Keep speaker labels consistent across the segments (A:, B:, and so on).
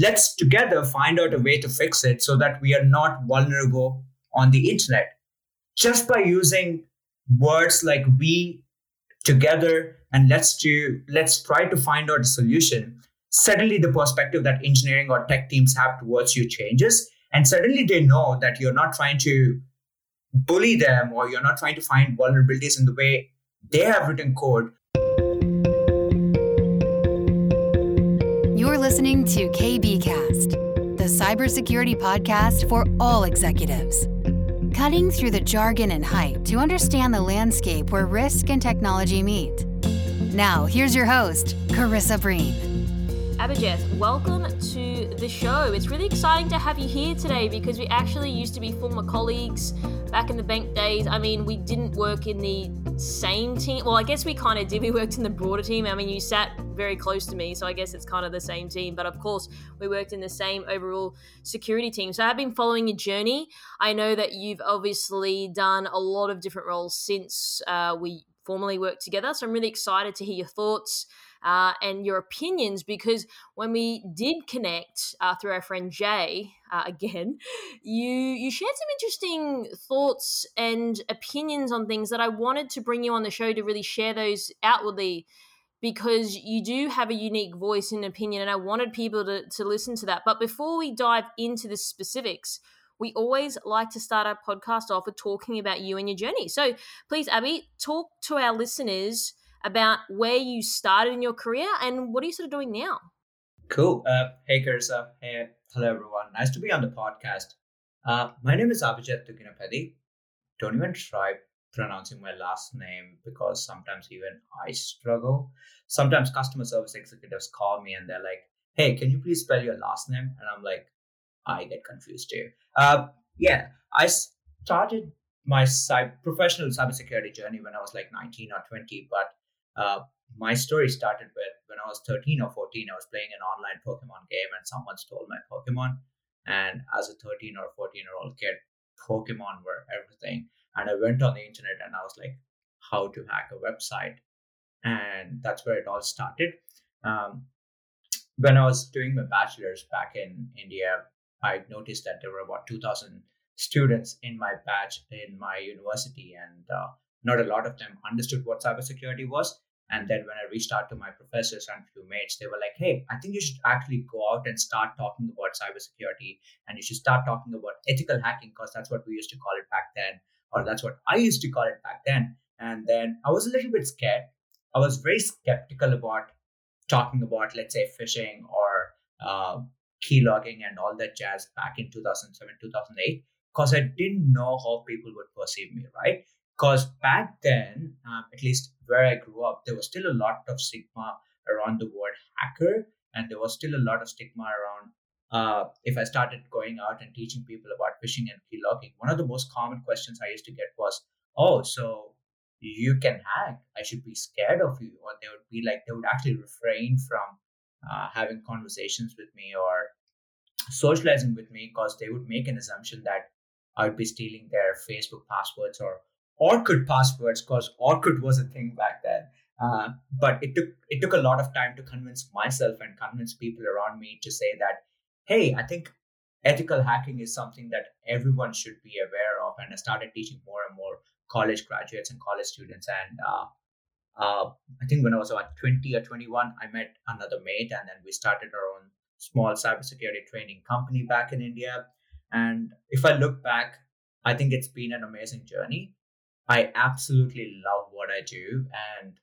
A: let's together find out a way to fix it so that we are not vulnerable on the internet. Just by using words like we together and let's do let's try to find out a solution suddenly the perspective that engineering or tech teams have towards you changes and suddenly they know that you're not trying to bully them or you're not trying to find vulnerabilities in the way they have written code
B: listening to KBKast the cybersecurity podcast for all executives cutting through the jargon and hype to understand the landscape where risk and technology meet. Now, here's your host, Karissa Breen.
C: Abhijit, welcome to the show. It's really exciting to have you here today because we actually used to be former colleagues back in the bank days. I mean, we didn't work in the same team. Well, I guess we kind of did. We worked in the broader team. I mean, you sat very close to me, so I guess it's kind of the same team. But of course, we worked in the same overall security team. So I've been following your journey. I know that you've obviously done a lot of different roles since uh, we formally worked together. So I'm really excited to hear your thoughts uh, and your opinions because when we did connect uh, through our friend Jay uh, again, you you shared some interesting thoughts and opinions on things that I wanted to bring you on the show to really share those outwardly because you do have a unique voice and opinion and I wanted people to, to listen to that. But before we dive into the specifics, we always like to start our podcast off with talking about you and your journey. So please, Abby, talk to our listeners about where you started in your career and what are you sort of doing now?
A: Cool. Uh, hey, Karsa. Hey, hello, everyone. Nice to be on the podcast. Uh, my name is Abhijit Dugginapeddi. Don't even try pronouncing my last name because sometimes even I struggle. Sometimes customer service executives call me and they're like, hey, can you please spell your last name? And I'm like, I get confused too. Uh, yeah, I started my cyber, professional cybersecurity journey when I was like 19 or 20, but uh, my story started with when I was 13 or 14, I was playing an online Pokemon game and someone stole my Pokemon. And as a 13 or 14 year old kid, Pokemon were everything. And I went on the internet and I was like, how to hack a website. And that's where it all started. Um, when I was doing my bachelor's back in India, I noticed that there were about 2,000 students in my batch in my university, and uh, not a lot of them understood what cybersecurity was. And then when I reached out to my professors and few mates, they were like, hey, I think you should actually go out and start talking about cybersecurity and you should start talking about ethical hacking because that's what we used to call it back then, or that's what I used to call it back then. And then I was a little bit scared. I was very skeptical about talking about, let's say, phishing or uh, keylogging and all that jazz back in 2007, 2008, because I didn't know how people would perceive me, right? Because back then, um, at least where I grew up, there was still a lot of stigma around the word hacker, and there was still a lot of stigma around uh, if I started going out and teaching people about phishing and keylogging. One of the most common questions I used to get was, "Oh, so you can hack? I should be scared of you?" Or they would be like, they would actually refrain from uh, having conversations with me or socializing with me because they would make an assumption that I would be stealing their Facebook passwords or Orkut passwords because Orkut was a thing back then. Uh, but it took it took a lot of time to convince myself and convince people around me to say that, hey, I think ethical hacking is something that everyone should be aware of. And I started teaching more and more college graduates and college students. And uh, uh, I think when I was about 20 or 21, I met another mate, and then we started our own small cybersecurity training company back in India. And if I look back, I think it's been an amazing journey. I absolutely love what I do, and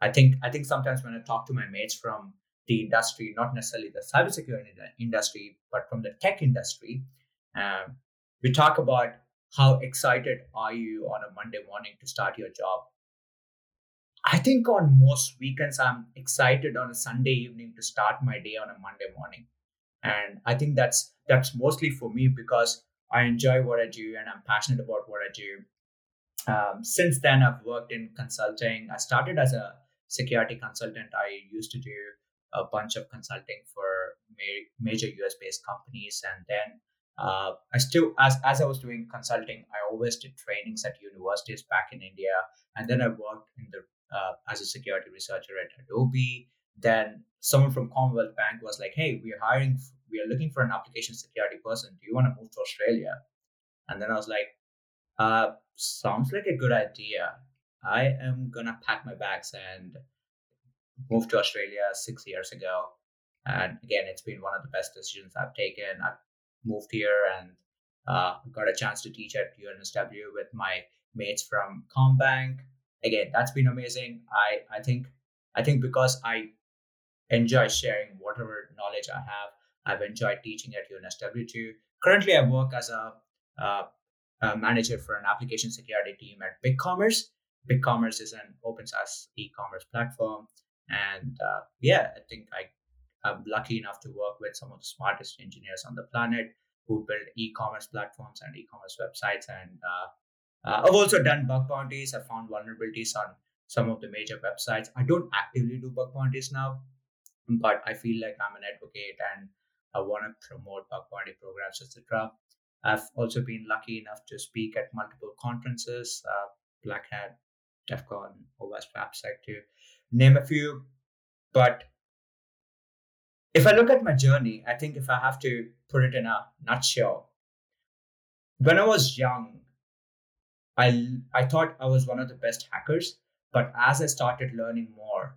A: I think I think sometimes when I talk to my mates from the industry, not necessarily the cybersecurity industry, but from the tech industry, um, we talk about how excited are you on a Monday morning to start your job. I think on most weekends I'm excited on a Sunday evening to start my day on a Monday morning, and I think that's that's mostly for me because I enjoy what I do and I'm passionate about what I do um, since then, I've worked in consulting. I started as a security consultant. I used to do a bunch of consulting for ma- major US based companies. And then uh, I still, as, as I was doing consulting, I always did trainings at universities back in India. And then I worked in the uh, as a security researcher at Adobe. Then someone from Commonwealth Bank was like, "Hey, we're hiring we are looking for an application security person. Do you want to move to Australia? And then I was like, uh, sounds like a good idea. I am gonna pack my bags and move to Australia six years ago. And again, it's been one of the best decisions I've taken. I've moved here and uh, got a chance to teach at UNSW with my mates from CommBank. Again, that's been amazing. I, I think I think because I enjoy sharing whatever knowledge I have, I've enjoyed teaching at UNSW too. Currently, I work as a, uh, manager for an application security team at BigCommerce. BigCommerce is an open source e-commerce platform, and uh, yeah, I think I I'm lucky enough to work with some of the smartest engineers on the planet who build e-commerce platforms and e-commerce websites. And uh, uh, I've also done bug bounties. I found vulnerabilities on some of the major websites. I don't actively do bug bounties now, but I feel like I'm an advocate and I want to promote bug bounty programs, etc. I've also been lucky enough to speak at multiple conferences, uh, Black Hat, DEF CON, OWASP AppSec to name a few. But if I look at my journey, I think if I have to put it in a nutshell, when I was young, I I thought I was one of the best hackers, but as I started learning more,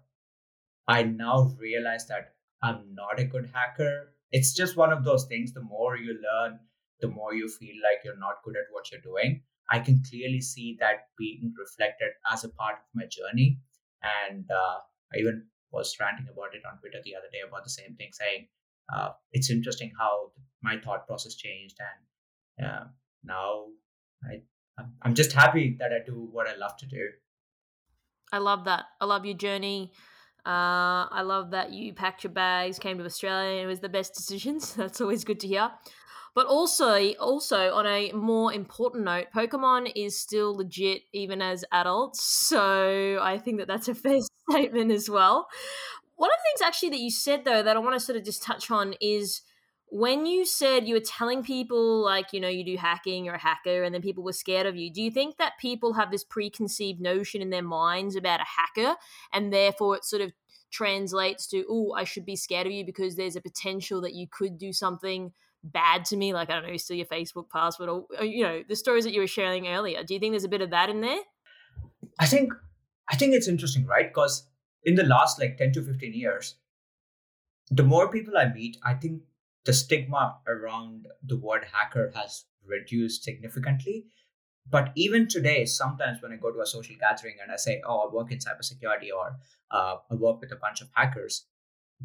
A: I now realize that I'm not a good hacker. It's just one of those things. The more you learn, the more you feel like you're not good at what you're doing. I can clearly see that being reflected as a part of my journey. And uh, I even was ranting about it on Twitter the other day about the same thing, saying uh, it's interesting how my thought process changed, and uh, now I I'm just happy that I do what I love to do.
C: I love that. I love your journey. Uh, I love that you packed your bags, came to Australia, and it was the best decisions. That's always good to hear. But also, also on a more important note, Pokemon is still legit even as adults. So I think that that's a fair statement as well. One of the things actually that you said though that I want to sort of just touch on is when you said you were telling people like you know you do hacking you're a hacker and then people were scared of you do you think that people have this preconceived notion in their minds about a hacker and therefore it sort of translates to oh i should be scared of you because there's a potential that you could do something bad to me, like I don't know, steal your Facebook password, or, or you know, the stories that you were sharing earlier. Do you think there's a bit of that in there?
A: I think I think it's interesting, right? Because in the last like 10 to 15 years, the more people I meet, I think the stigma around the word hacker has reduced significantly. But even today, sometimes when I go to a social gathering and I say, "Oh, I work in cybersecurity," or uh, "I work with a bunch of hackers,"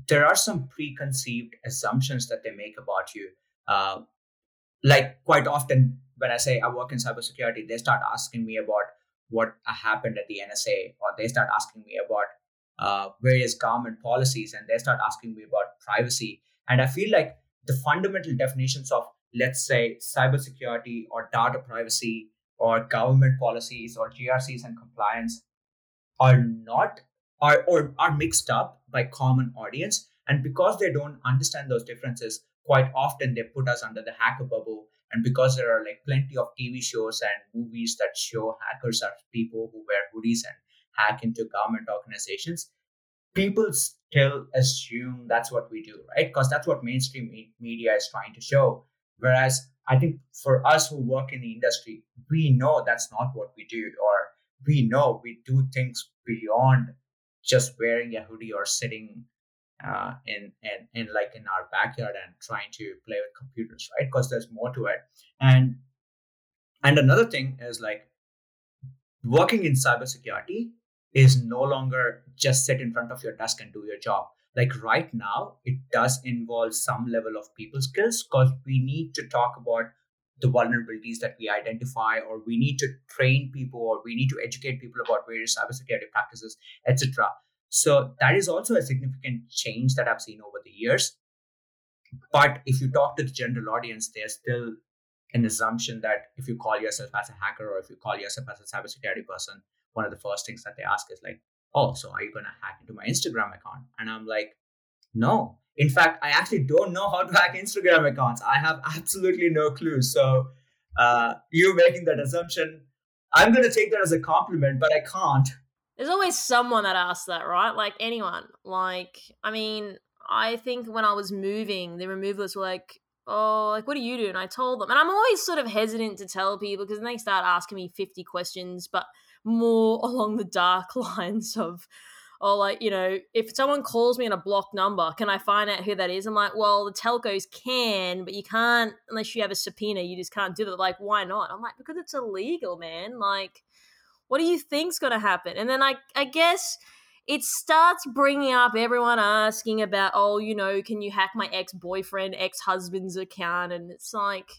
A: there are some preconceived assumptions that they make about you uh, like quite often when I say I work in cybersecurity, they start asking me about what happened at the NSA, or they start asking me about uh, various government policies, and they start asking me about privacy. And I feel like the fundamental definitions of, let's say, cybersecurity or data privacy or government policies or GRCs and compliance are not are or are mixed up by common audience. And because they don't understand those differences, quite often they put us under the hacker bubble. And because there are like plenty of tv shows and movies that show hackers are people who wear hoodies and hack into government organizations people still assume that's what we do right? Because that's what mainstream media is trying to show. Whereas i think for us who work in the industry we know that's not what we do or we know we do things beyond just wearing a hoodie or sitting uh, in, in in like in our backyard and trying to play with computers right? Because there's more to it. And and another thing is like working in cybersecurity is no longer just sit in front of your desk and do your job. Like right now it does involve some level of people skills because we need to talk about the vulnerabilities that we identify or we need to train people or we need to educate people about various cybersecurity practices etc so that is also a significant change that I've seen over the years. But if you talk to the general audience, there's still an assumption that if you call yourself as a hacker or if you call yourself as a cybersecurity person, one of the first things that they ask is like, "Oh, so are you gonna hack into my Instagram account?" And I'm like, "No. In fact, I actually don't know how to hack Instagram accounts. I have absolutely no clue." So uh, you making that assumption, I'm gonna take that as a compliment, but I can't
C: there's always someone that asks that, right? Like anyone. Like, I mean, I think when I was moving, the removalists were like, oh, like, what do you do? And I told them. And I'm always sort of hesitant to tell people because they start asking me 50 questions, but more along the dark lines of, oh, like, you know, if someone calls me on a blocked number, can I find out who that is? I'm like, well, the telcos can, but you can't, unless you have a subpoena, you just can't do that. Like, why not? I'm like, because it's illegal, man. Like, what do you think's going to happen? And then I, I guess it starts bringing up everyone asking about, oh, you know, can you hack my ex boyfriend, ex husband's account? And it's like,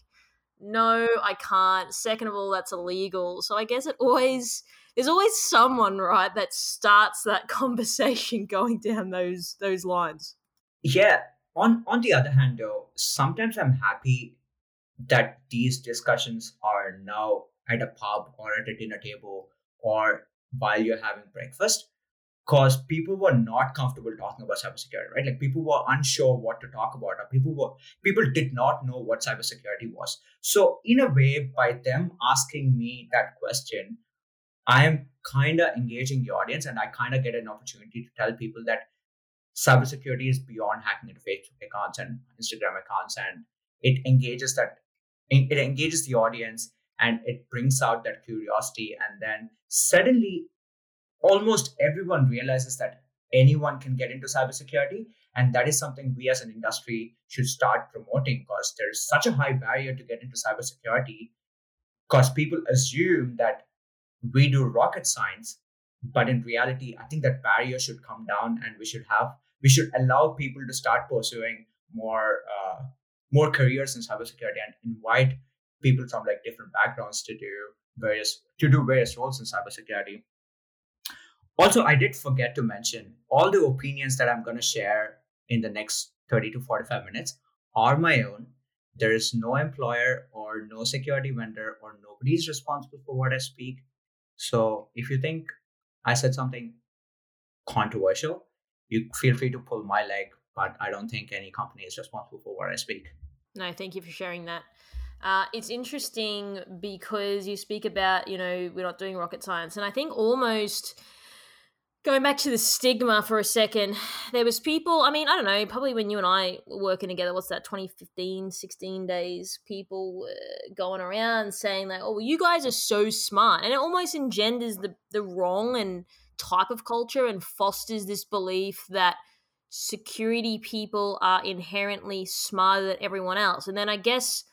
C: no, I can't. Second of all, that's illegal. So I guess it always there's always someone right that starts that conversation going down those those lines.
A: Yeah. On on the other hand, though, sometimes I'm happy that these discussions are now at a pub or at a dinner table or while you're having breakfast because people were not comfortable talking about cybersecurity, right? Like people were unsure what to talk about, or people were people did not know what cybersecurity was. So in a way, by them asking me that question, I am kind of engaging the audience, and I kind of get an opportunity to tell people that cybersecurity is beyond hacking into Facebook accounts and Instagram accounts, and it engages that it engages the audience and it brings out that curiosity, and then suddenly almost everyone realizes that anyone can get into cybersecurity. And that is something we as an industry should start promoting because there's such a high barrier to get into cybersecurity because people assume that we do rocket science. But in reality, I think that barrier should come down and we should have, we should allow people to start pursuing more, uh, more careers in cybersecurity and invite people from like different backgrounds to do various, to do various roles in cybersecurity. Also, I did forget to mention all the opinions that I'm going to share in the next 30 to 45 minutes are my own. There is no employer or no security vendor or nobody is responsible for what I speak. So if you think I said something controversial, you feel free to pull my leg, but I don't think any company is responsible for what I speak.
C: No, thank you for sharing that. Uh, it's interesting because you speak about, you know, we're not doing rocket science. And I think almost going back to the stigma for a second there was people i mean i don't know probably when you and i were working together what's that 2015 16 days people going around saying like oh well, you guys are so smart and it almost engenders the, the wrong and type of culture and fosters this belief that security people are inherently smarter than everyone else and then i guess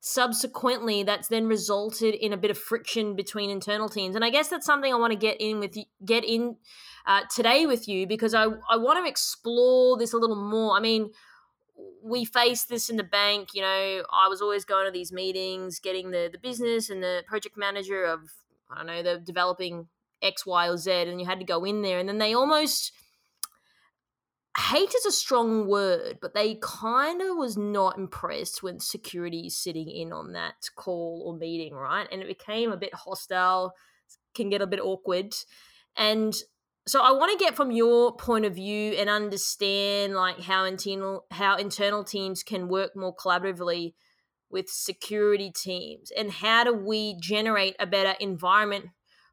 C: subsequently that's then resulted in a bit of friction between internal teams. And i guess that's something i want to get in with you, get in uh, today with you because i, I want to explore this a little more. I mean we faced this in the bank you know i was always going to these meetings getting the the business and the project manager of i don't know the developing x y or z and you had to go in there and then they almost hate is a strong word, but they kind of was not impressed when security is sitting in on that call or meeting, right? And it became a bit hostile, can get a bit awkward. And so I want to get from your point of view and understand like how internal how internal teams can work more collaboratively with security teams and how do we generate a better environment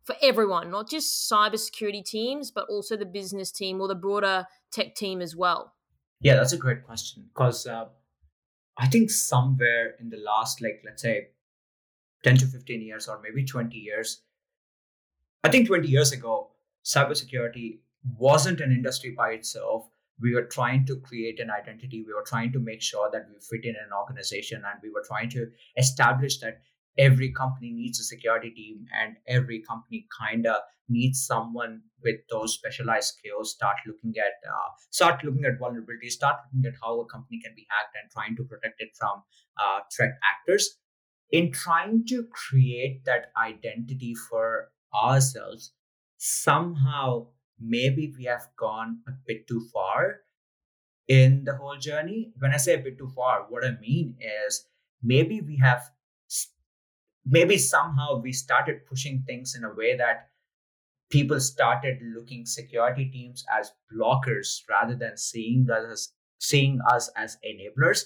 C: for everyone, not just cybersecurity teams, but also the business team or the broader tech team as well?
A: Yeah, that's a great question because uh, I think somewhere in the last, like, let's say 10 to 15 years or maybe 20 years, I think 20 years ago, cybersecurity wasn't an industry by itself. We were trying to create an identity. We were trying to make sure that we fit in an organization and we were trying to establish that every company needs a security team and every company kind of needs someone with those specialized skills start looking at uh, start looking at vulnerabilities start looking at how a company can be hacked and trying to protect it from uh, threat actors. In trying to create that identity for ourselves somehow maybe we have gone a bit too far in the whole journey. When i say a bit too far what i mean is maybe we have maybe somehow we started pushing things in a way that people started looking security teams as blockers rather than seeing us seeing us as enablers.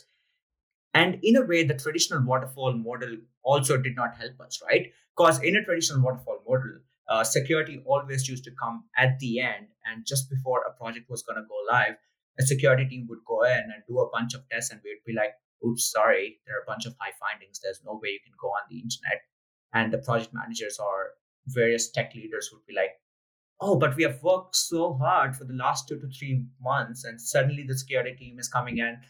A: And in a way the traditional waterfall model also did not help us right? Because in a traditional waterfall model uh, security always used to come at the end and just before a project was going to go live a security team would go in and do a bunch of tests, and we'd be like, "Oops, sorry, there are a bunch of high findings. There's no way you can go on the internet." And the project managers or various tech leaders would be like, "Oh, but we have worked so hard for the last two to three months, and suddenly the security team is coming in."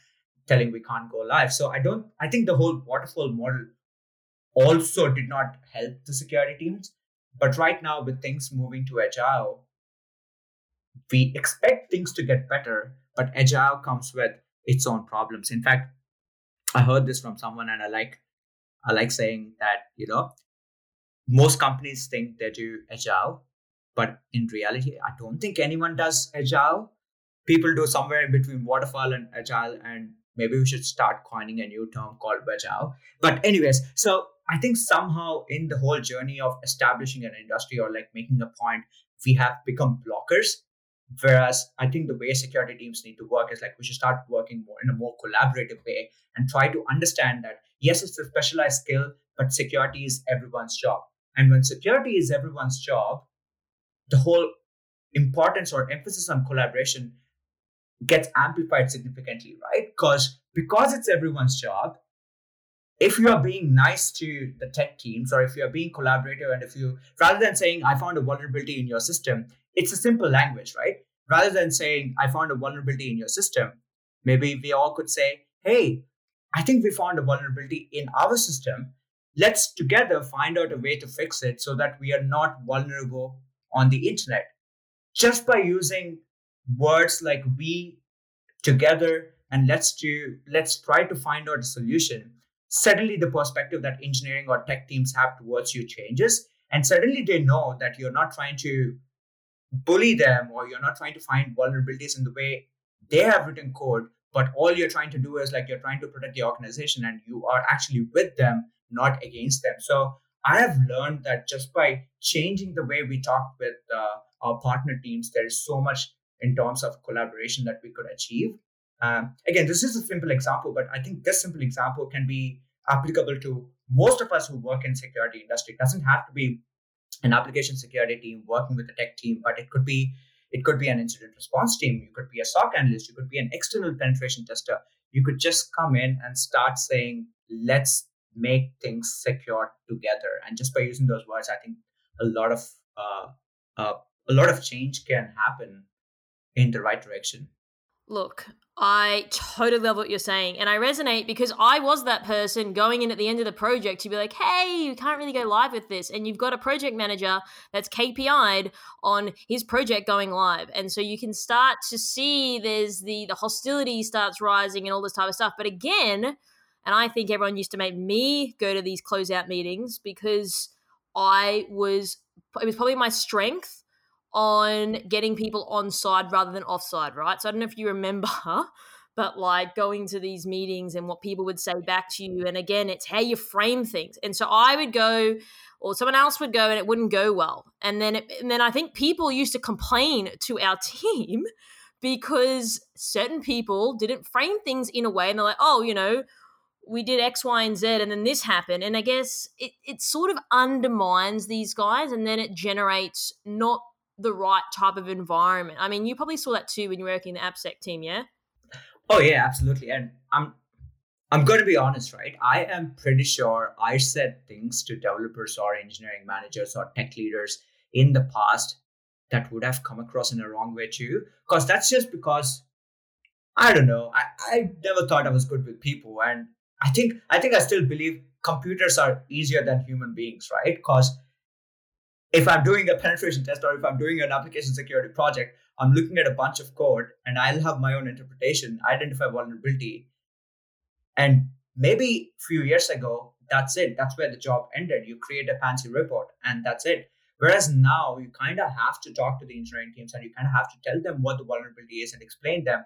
A: telling we can't go live so i don't i think the whole waterfall model also did not help the security teams but right now with things moving to agile we expect things to get better, but agile comes with its own problems. In fact, I heard this from someone and I like I like saying that, you know, most companies think they do agile, but in reality, I don't think anyone does agile. People do somewhere in between waterfall and agile, and maybe we should start coining a new term called agile. But anyways, so I think somehow in the whole journey of establishing an industry or like making a point, we have become blockers Whereas I think the way security teams need to work is like we should start working more in a more collaborative way and try to understand that yes, it's a specialized skill, but security is everyone's job. And when security is everyone's job, the whole importance or emphasis on collaboration gets amplified significantly, right? Because because it's everyone's job, if you are being nice to the tech teams or if you are being collaborative and if you rather than saying i found a vulnerability in your system it's a simple language, right? Rather than saying, I found a vulnerability in your system, maybe we all could say, hey, I think we found a vulnerability in our system. Let's together find out a way to fix it so that we are not vulnerable on the internet. Just by using words like we together and let's do let's try to find out a solution suddenly the perspective that engineering or tech teams have towards you changes and suddenly they know that you're not trying to bully them or you're not trying to find vulnerabilities in the way they have written code but all you're trying to do is like you're trying to protect the organization and you are actually with them not against them. So i have learned that just by changing the way we talk with uh, our partner teams there is so much in terms of collaboration that we could achieve. Um, again this is a simple example but i think this simple example can be applicable to most of us who work in security industry. It doesn't have to be an application security team working with a tech team, but it could be it could be an incident response team, you could be a SOC analyst, you could be an external penetration tester. You could just come in and start saying, let's make things secure together. And just by using those words, I think a lot of uh, uh, a lot of change can happen in the right direction.
C: Look, I totally love what you're saying. And I resonate because I was that person going in at the end of the project to be like, hey, you can't really go live with this. And you've got a project manager that's KPI'd on his project going live. And so you can start to see there's the the hostility starts rising and all this type of stuff. But again, and I think everyone used to make me go to these closeout meetings because I was it was probably my strength on getting people on side rather than offside, right? So I don't know if you remember, but like going to these meetings and what people would say back to you. And again, it's how you frame things. And so I would go, or someone else would go, and it wouldn't go well. And then, it, and then I think people used to complain to our team because certain people didn't frame things in a way, and they're like, oh, you know, we did X, Y, and Z, and then this happened. And I guess it, it sort of undermines these guys, and then it generates not the right type of environment. I mean, you probably saw that too when you were working in the AppSec team, yeah?
A: Oh yeah, absolutely. And I'm I'm going to be honest, right? I am pretty sure I said things to developers or engineering managers or tech leaders in the past that would have come across in a wrong way too. Because that's just because I don't know. I, I never thought I was good with people. And I think I think I still believe computers are easier than human beings, right? Because if I'm doing a penetration test or if I'm doing an application security project, I'm looking at a bunch of code and I'll have my own interpretation, identify vulnerability. And maybe a few years ago, that's it. That's where the job ended. You create a fancy report and that's it. Whereas now you kind of have to talk to the engineering teams and you kind of have to tell them what the vulnerability is and explain them.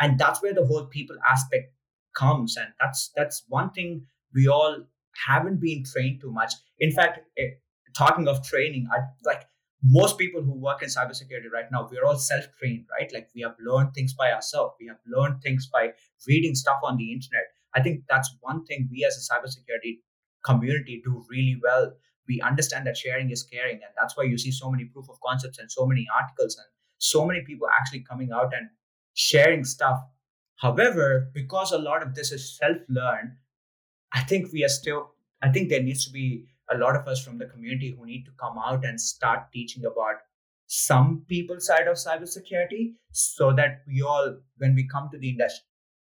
A: And that's where the whole people aspect comes. And that's that's one thing we all haven't been trained too much. In fact, it, talking of training, I like most people who work in cybersecurity right now, we're all self-trained, right? Like we have learned things by ourselves. We have learned things by reading stuff on the internet. I think that's one thing we as a cybersecurity community do really well. We understand that sharing is caring, and that's why you see so many proof of concepts and so many articles and so many people actually coming out and sharing stuff. However, because a lot of this is self learned, I think we are still, I think there needs to be a lot of us from the community who need to come out and start teaching about some people side of cybersecurity so that we all, when we come to the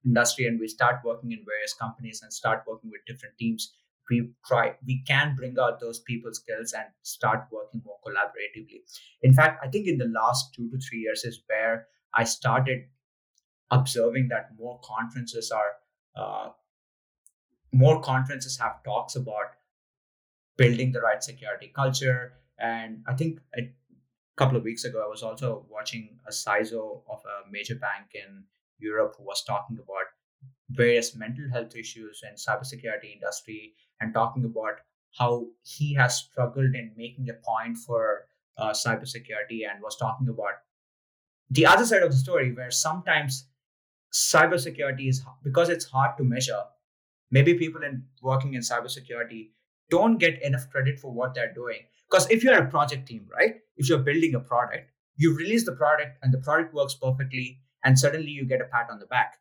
A: industry, and we start working in various companies and start working with different teams, we try we can bring out those people skills and start working more collaboratively. In fact i think in the last two to three years is where i started observing that more conferences are uh, more conferences have talks about building the right security culture. And i think a couple of weeks ago i was also watching a CISO of a major bank in europe who was talking about various mental health issues in cybersecurity industry and talking about how he has struggled in making a point for uh, cybersecurity and was talking about the other side of the story where sometimes cybersecurity is because it's hard to measure maybe people in working in cybersecurity don't get enough credit for what they're doing because if you're a project team right if you're building a product you release the product and the product works perfectly and suddenly you get a pat on the back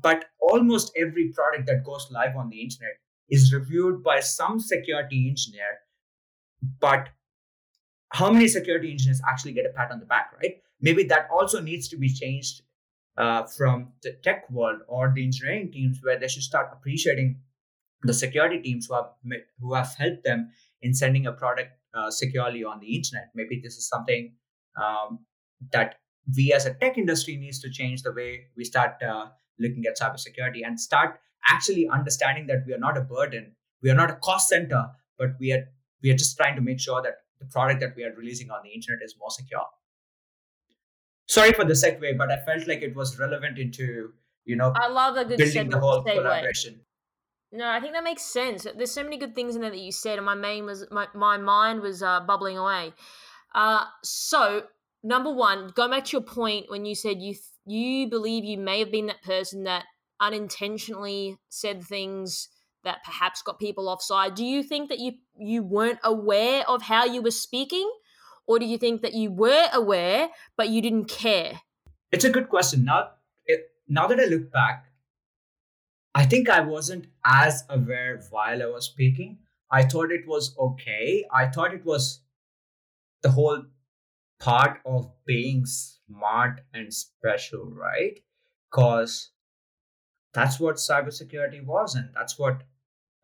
A: but almost every product that goes live on the internet is reviewed by some security engineer. But how many security engineers actually get a pat on the back, right? Maybe that also needs to be changed uh, from the tech world or the engineering teams, where they should start appreciating the security teams who have who have helped them in sending a product uh, securely on the internet. Maybe this is something um, that we as a tech industry needs to change the way we start uh, looking at cybersecurity and start actually understanding that we are not a burden, we are not a cost center, but we are we are just trying to make sure that the product that we are releasing on the internet is more secure. Sorry for the segue, but I felt like it was relevant into you know
C: I love a good
A: building the whole
C: segue.
A: collaboration.
C: No, I think that makes sense. There's so many good things in there that you said, and my main was my, my mind was uh, bubbling away. Uh, so number one, going back to your point when you said you th- you believe you may have been that person that unintentionally said things that perhaps got people offside. Do you think that you you weren't aware of how you were speaking, or do you think that you were aware but you didn't care?
A: It's a good question. Now, now that I look back, I think I wasn't as aware while I was speaking. I thought it was okay. I thought it was the whole part of being smart and special, right? Because that's what cybersecurity was, and that's what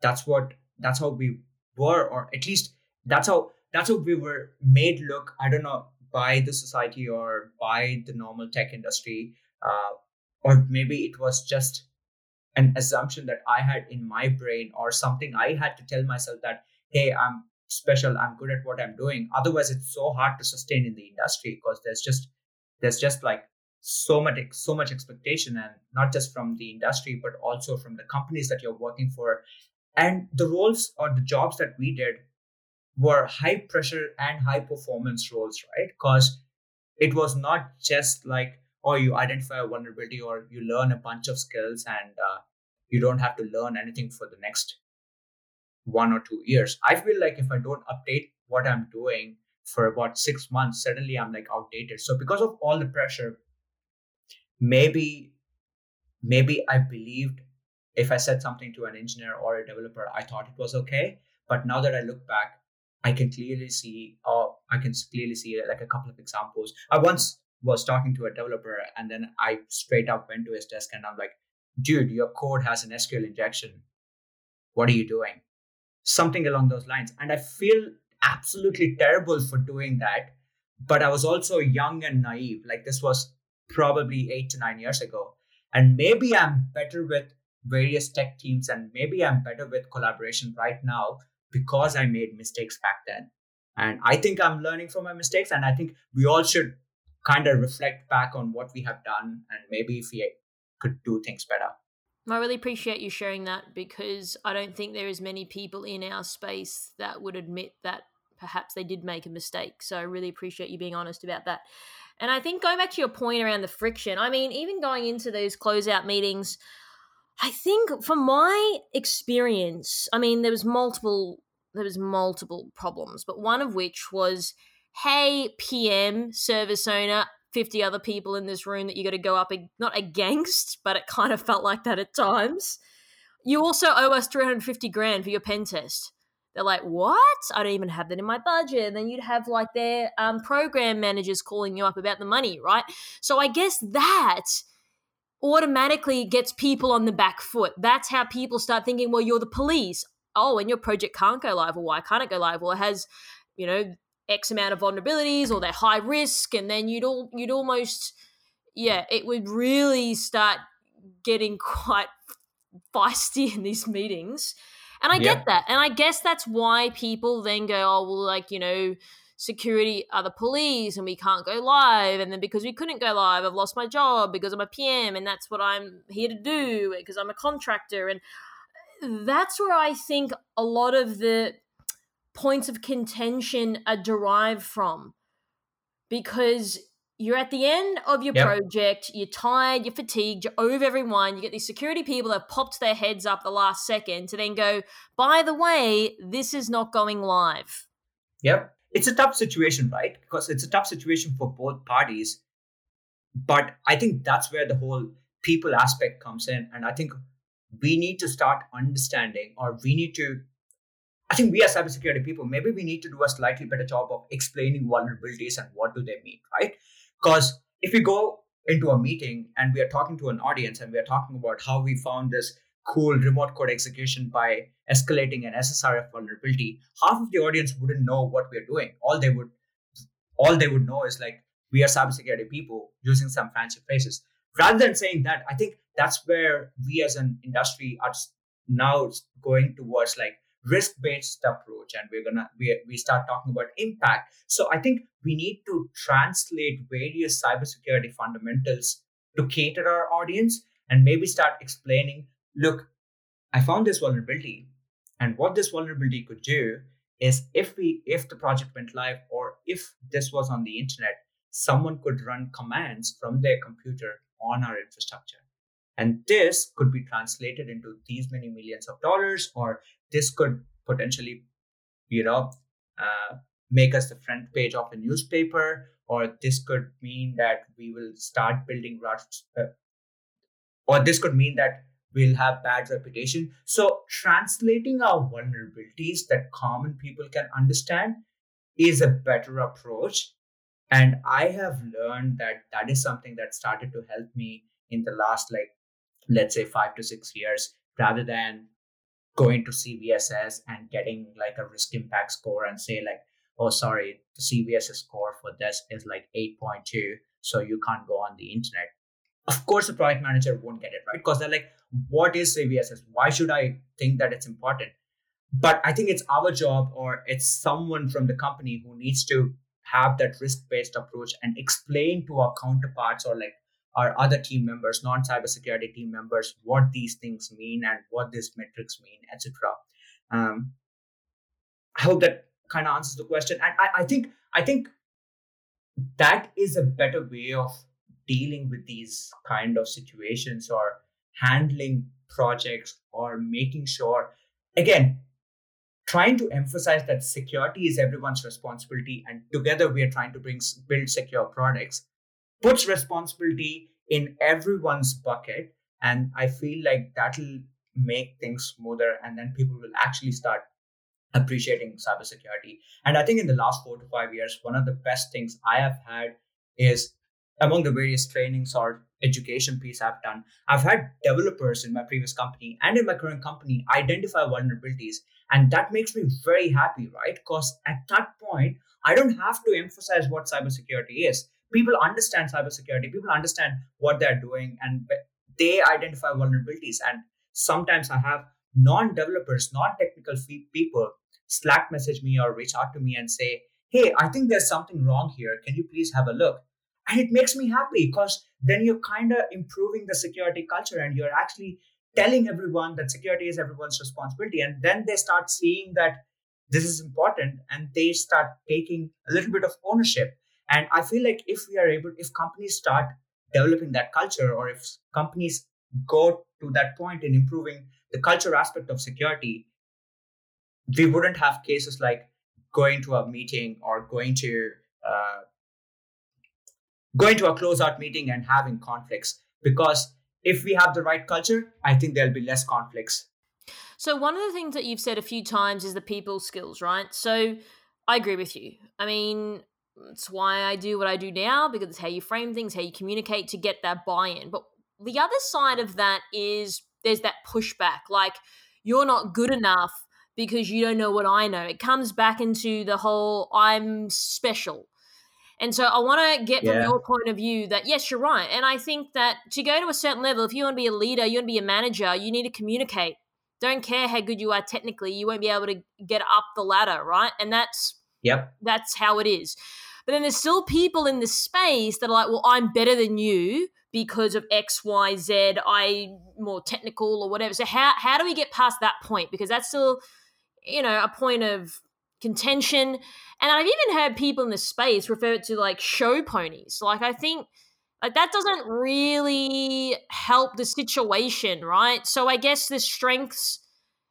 A: that's what that's how we were, or at least that's how that's how we were made look. I don't know by the society or by the normal tech industry, uh, or maybe it was just an assumption that I had in my brain or something I had to tell myself that hey, I'm special i'm good at what i'm doing. Otherwise it's so hard to sustain in the industry because there's just there's just like so much so much expectation and not just from the industry but also from the companies that you're working for. And the roles or the jobs that we did were high pressure and high performance roles right? Because it was not just like oh you identify a vulnerability or you learn a bunch of skills and uh, you don't have to learn anything for the next one or two years. I feel like if I don't update what I'm doing for about six months, suddenly I'm like outdated. So because of all the pressure, maybe maybe I believed if I said something to an engineer or a developer, I thought it was okay. But now that I look back, I can clearly see, or I can clearly see like a couple of examples. I once was talking to a developer, and then I straight up went to his desk and I'm like, "Dude, your code has an SQL injection. What are you doing?" something along those lines. And I feel absolutely terrible for doing that. But I was also young and naive. Like this was probably eight to nine years ago. And maybe I'm better with various tech teams and maybe I'm better with collaboration right now because I made mistakes back then. And I think I'm learning from my mistakes. And I think we all should kind of reflect back on what we have done and maybe if we could do things better.
C: I really appreciate you sharing that because I don't think there is many people in our space that would admit that perhaps they did make a mistake. So I really appreciate you being honest about that. And I think going back to your point around the friction, I mean, even going into those closeout meetings, I think from my experience, I mean, there was multiple there was multiple problems, but one of which was, hey, PM, service owner, 50 other people in this room that you got to go up, not against, but it kind of felt like that at times. You also owe us 350 grand for your pen test. They're like, what? I don't even have that in my budget. And then you'd have like their um, program managers calling you up about the money, right? So I guess that automatically gets people on the back foot. That's how people start thinking, well, you're the police. Oh, and your project can't go live. Well, why can't it go live? Well, it has, you know, X amount of vulnerabilities or they're high risk. And then you'd all you'd almost yeah, it would really start getting quite feisty in these meetings. And I yeah. get that. And I guess that's why people then go, oh, well, like, you know, security are the police and we can't go live. And then because we couldn't go live, I've lost my job because I'm a PM and that's what I'm here to do because I'm a contractor. And uh, that's where I think a lot of the points of contention are derived from because you're at the end of your yep. project, you're tired, you're fatigued, you're over everyone, you get these security people that popped their heads up the last second to then go, by the way, this is not going live.
A: Yep. It's a tough situation, right? Because it's a tough situation for both parties. But I think that's where the whole people aspect comes in. And I think we need to start understanding, or we need to, I think we as cybersecurity people, maybe we need to do a slightly better job of explaining vulnerabilities and what do they mean, right? Because if we go into a meeting and we are talking to an audience and we are talking about how we found this cool remote code execution by escalating an SSRF vulnerability, half of the audience wouldn't know what we're doing. All they would all they would know is like we are cybersecurity people using some fancy phrases. Rather than saying that, I think that's where we as an industry are now going towards like risk-based approach and we're gonna we, we start talking about impact. So i think we need to translate various cybersecurity fundamentals to cater our audience and maybe start explaining look i found this vulnerability and what this vulnerability could do is if we if the project went live or if this was on the internet someone could run commands from their computer on our infrastructure. And this could be translated into these many millions of dollars, or this could potentially, you know, uh, make us the front page of a newspaper, or this could mean that we will start building routes, uh, or this could mean that we'll have bad reputation. So translating our vulnerabilities that common people can understand is a better approach. And I have learned that that is something that started to help me in the last like let's say five to six years rather than going to CVSS and getting like a risk impact score and say like, oh sorry, the CVSS score for this is like 8.2, so you can't go on the internet. Of course, the product manager won't get it right because they're like, what is CVSS? Why should I think that it's important? But I think it's our job or it's someone from the company who needs to have that risk based approach and explain to our counterparts or like our other team members, non cybersecurity team members, what these things mean and what these metrics mean, etc. Um, I hope that kind of answers the question. And I, I think I think that is a better way of dealing with these kind of situations or handling projects or making sure again trying to emphasize that security is everyone's responsibility and together we are trying to bring build secure products puts responsibility in everyone's bucket. And I feel like that'll make things smoother and then people will actually start appreciating cybersecurity. And I think in the last four to five years, one of the best things I have had is among the various trainings or education piece I've done, I've had developers in my previous company and in my current company identify vulnerabilities. And that makes me very happy, right? Because at that point, I don't have to emphasize what cybersecurity is people understand cybersecurity, people understand what they're doing, and they identify vulnerabilities. And sometimes I have non-developers, non-technical people Slack message me or reach out to me and say, "Hey, I think there's something wrong here. Can you please have a look?" And it makes me happy because then you're kind of improving the security culture and you're actually telling everyone that security is everyone's responsibility. And then they start seeing that this is important and they start taking a little bit of ownership and I feel like if we are able, if companies start developing that culture, or if companies go to that point in improving the culture aspect of security, we wouldn't have cases like going to a meeting or going to uh, going to a closeout meeting and having conflicts because if we have the right culture, I think there'll be less conflicts.
C: So, one of the things that you've said a few times is the people skills, right? So, I agree with you. I mean, it's why I do what I do now because it's how you frame things, how you communicate to get that buy in. But the other side of that is there's that pushback like, you're not good enough because you don't know what I know. It comes back into the whole I'm special and so I want to get yeah. from your point of view that yes, you're right. And I think that to go to a certain level, if you want to be a leader, you want to be a manager, you need to communicate. Don't care how good you are technically, you won't be able to get up the ladder, right? And that's
A: yep,
C: that's how it is. But then there's still people in the space that are like, well, I'm better than you because of X, Y, Z. I more technical or whatever. So how how do we get past that point? Because that's still, you know, a point of contention. And I've even heard people in the space refer to like show ponies. Like I think like that doesn't really help the situation, right? So I guess the strengths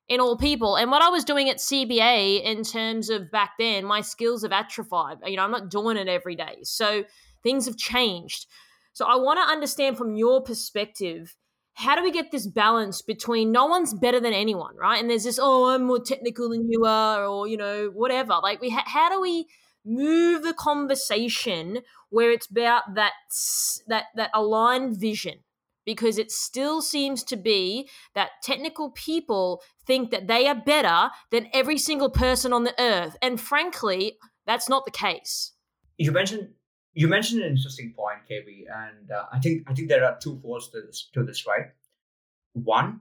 C: in all people. And what I was doing at CBA in terms of back then, my skills have atrophied. You know, I'm not doing it every day. So things have changed. So I want to understand from your perspective how do we get this balance between no one's better than anyone, right? And there's this, oh, I'm more technical than you are, or you know, whatever. Like, we, ha- how do we move the conversation where it's about that that that aligned vision? Because it still seems to be that technical people think that they are better than every single person on the earth, and frankly, that's not the case.
A: You mentioned you mentioned an interesting point, KB, and uh, I think I think there are two folds to this to this, right? One,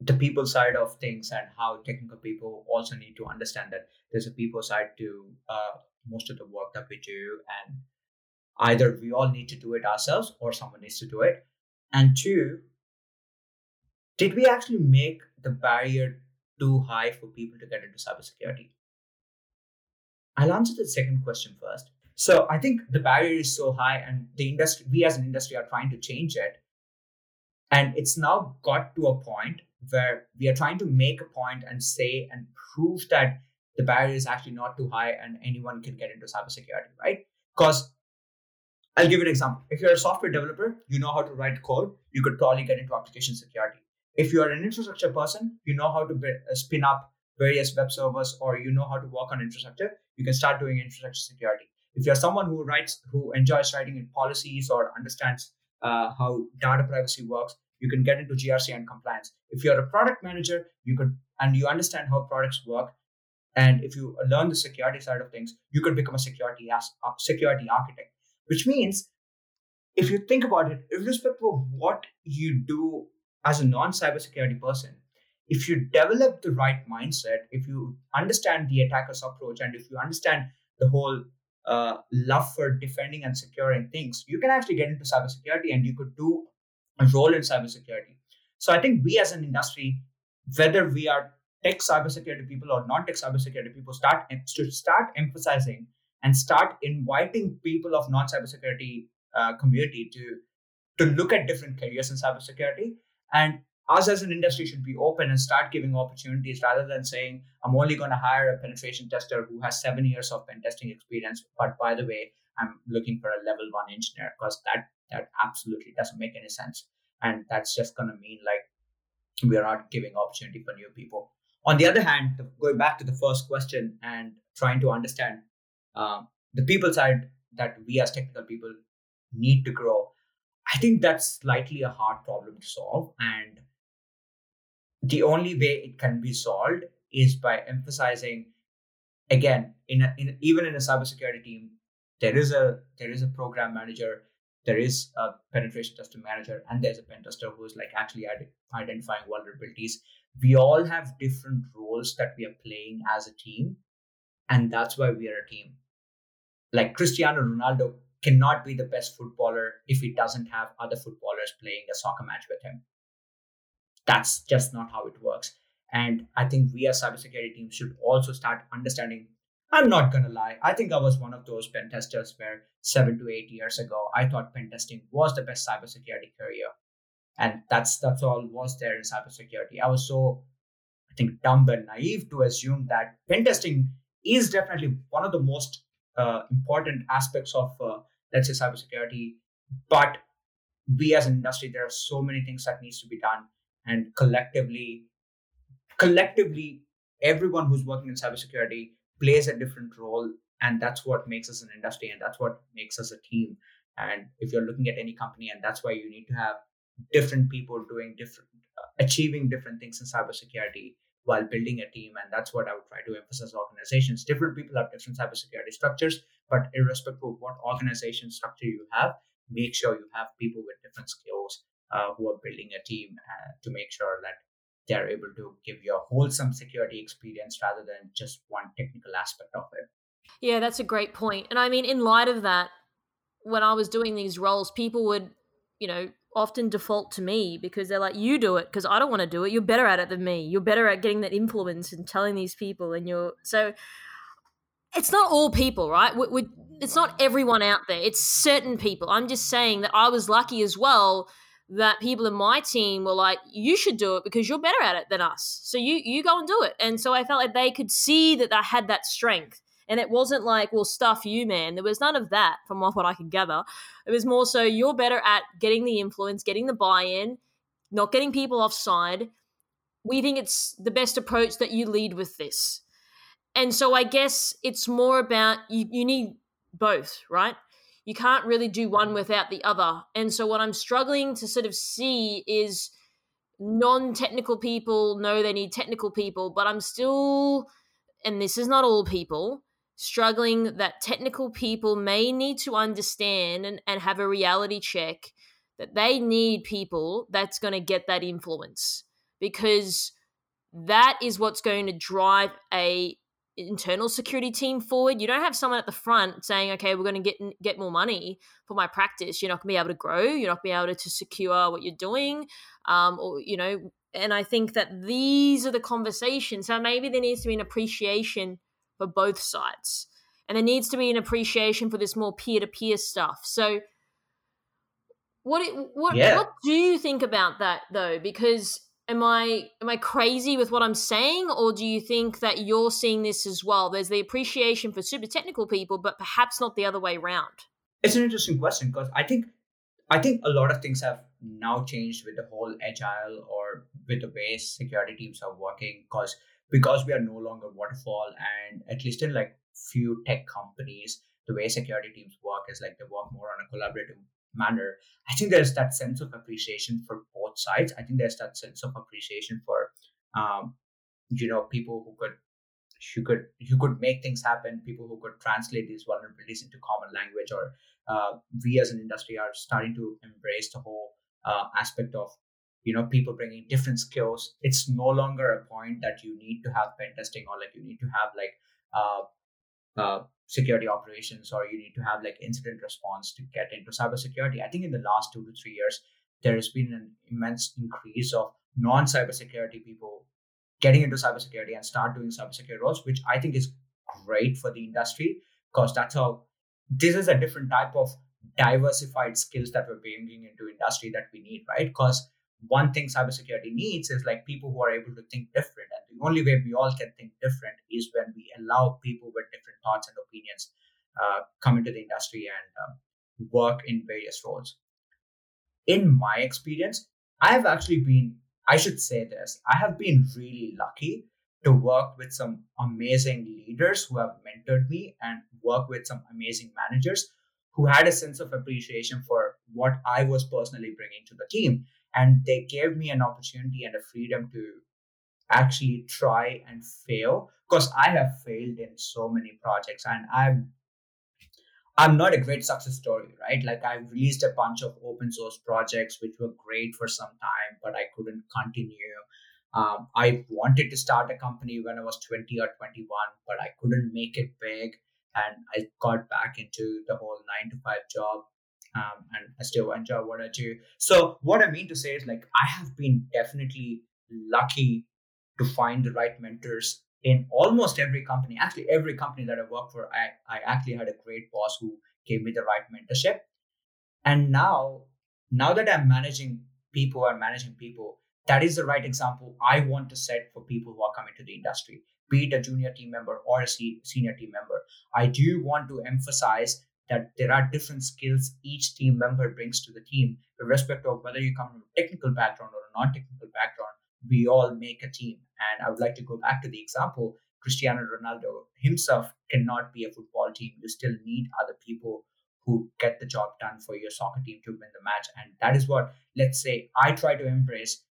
A: the people side of things and how technical people also need to understand that there's a people side to uh, most of the work that we do, and either we all need to do it ourselves or someone needs to do it. And two, did we actually make the barrier too high for people to get into cybersecurity? I'll answer the second question first. So I think the barrier is so high, and the industry, we as an industry, are trying to change it. And it's now got to a point where we are trying to make a point and say and prove that the barrier is actually not too high and anyone can get into cybersecurity, right? Because I'll give you an example. If you're a software developer, you know how to write code, you could probably get into application security. If you're an infrastructure person, you know how to uh, spin up various web servers or you know how to work on infrastructure, you can start doing infrastructure security if you're someone who writes who enjoys writing in policies or understands uh, how data privacy works you can get into grc and compliance if you're a product manager you could and you understand how products work and if you learn the security side of things you could become a security as uh, security architect which means if you think about it irrespective of what you do as a non cybersecurity person if you develop the right mindset if you understand the attacker's approach and if you understand the whole uh, love for defending and securing things, you can actually get into cybersecurity and you could do a role in cybersecurity. So I think we as an industry, whether we are tech cybersecurity people or non-tech cybersecurity people, start to start emphasizing and start inviting people of non-cybersecurity uh, community to to look at different careers in cybersecurity. And us as an industry should be open and start giving opportunities rather than saying i'm only going to hire a penetration tester who has seven years of pen testing experience but by the way i'm looking for a level one engineer because that that absolutely doesn't make any sense. And that's just going to mean like we are not giving opportunity for new people. On the other hand going back to the first question and trying to understand um, the people side that we as technical people need to grow i think that's slightly a hard problem to solve. And the only way it can be solved is by emphasizing again in, a, in even in a cybersecurity team there is a there is a program manager there is a penetration tester manager and there's a pen tester who's like actually identifying vulnerabilities. We all have different roles that we are playing as a team and that's why we are a team like cristiano ronaldo cannot be the best footballer if he doesn't have other footballers playing a soccer match with him that's just not how it works. And I think we as cybersecurity teams should also start understanding. I'm not gonna lie. I think I was one of those pen testers where seven to eight years ago I thought pen testing was the best cybersecurity career, and that's that's all was there in cybersecurity. I was so I think dumb and naive to assume that pen testing is definitely one of the most uh, important aspects of uh, let's say cybersecurity, but we as an industry, there are so many things that needs to be done, and collectively, collectively, everyone who's working in cybersecurity plays a different role, and that's what makes us an industry, and that's what makes us a team. And if you're looking at any company, and that's why you need to have different people doing different, uh, achieving different things in cybersecurity while building a team. And that's what I would try to emphasize organizations. Different people have different cybersecurity structures, but irrespective of what organization structure you have, make sure you have people with different skills uh, who are building a team uh, to make sure that they're able to give you a wholesome security experience rather than just one technical aspect of it.
C: Yeah, that's a great point. And I mean, in light of that, when I was doing these roles, people would, you know, often default to me because they're like, you do it because I don't want to do it. You're better at it than me. You're better at getting that influence and telling these people. And you're so it's not all people, right? We, we, it's not everyone out there. It's certain people. I'm just saying that I was lucky as well that people in my team were like, you should do it because you're better at it than us. So you you go and do it. And so I felt like they could see that I had that strength. And it wasn't like, well, stuff you, man. There was none of that from what I could gather. It was more so you're better at getting the influence, getting the buy in, not getting people offside. We think it's the best approach that you lead with this. And so I guess it's more about you, you need both, right? You can't really do one without the other. And so what I'm struggling to sort of see is non technical people know they need technical people, but I'm still, and this is not all people, struggling that technical people may need to understand and, and have a reality check that they need people that's going to get that influence because that is what's going to drive a internal security team forward. You don't have someone at the front saying, "Okay, we're going to get get more money for my practice." You're not going to be able to grow. You're not going to be able to secure what you're doing, um, or you know. And I think that these are the conversations. So maybe there needs to be an appreciation for both sides. And there needs to be an appreciation for this more peer to peer stuff. So, what what yeah. what do you think about that though? Because am I am I crazy with what I'm saying, or do you think that you're seeing this as well? There's the appreciation for super technical people, but perhaps not the other way around.
A: It's an interesting question because I think I think a lot of things have now changed with the whole agile or with the way security teams are working because because we are no longer waterfall and at least in like few tech companies the way security teams work is like they work more on a collaborative manner. I think there's that sense of appreciation for both sides. I think there's that sense of appreciation for um, you know people who could who could who could make things happen people who could translate these vulnerabilities into common language or uh, we as an industry are starting to embrace the whole uh, aspect of you know people bringing different skills. It's no longer a point that you need to have pen testing or like you need to have like uh, uh, security operations or you need to have like incident response to get into cybersecurity. I think in the last two to three years there has been an immense increase of non-cybersecurity people getting into cybersecurity and start doing cybersecurity roles which i think is great for the industry because that's how this is a different type of diversified skills that we're bringing into industry that we need right? Because one thing cybersecurity needs is like people who are able to think different. And the only way we all can think different is when we allow people with different thoughts and opinions uh, come into the industry and um, work in various roles. In my experience, I have actually been, I should say this, I have been really lucky to work with some amazing leaders who have mentored me and work with some amazing managers who had a sense of appreciation for what I was personally bringing to the team and they gave me an opportunity and a freedom to actually try and fail because i have failed in so many projects and i'm i'm not a great success story right? Like i released a bunch of open source projects which were great for some time but i couldn't continue. Um, i wanted to start a company when i was 20 or 21 but i couldn't make it big and i got back into the whole nine to five job um, and I still enjoy what I do. So what I mean to say is like I have been definitely lucky to find the right mentors in almost every company. Actually, every company that I work for, I, I actually had a great boss who gave me the right mentorship. And now, now that I'm managing people and managing people, that is the right example I want to set for people who are coming to the industry, be it a junior team member or a senior team member. I do want to emphasize that there are different skills each team member brings to the team, irrespective of whether you come from a technical background or a non-technical background. We all make a team, and I would like to go back to the example. Cristiano Ronaldo himself cannot be a football team. You still need other people who get the job done for your soccer team to win the match. And that is what, let's say, I try to embrace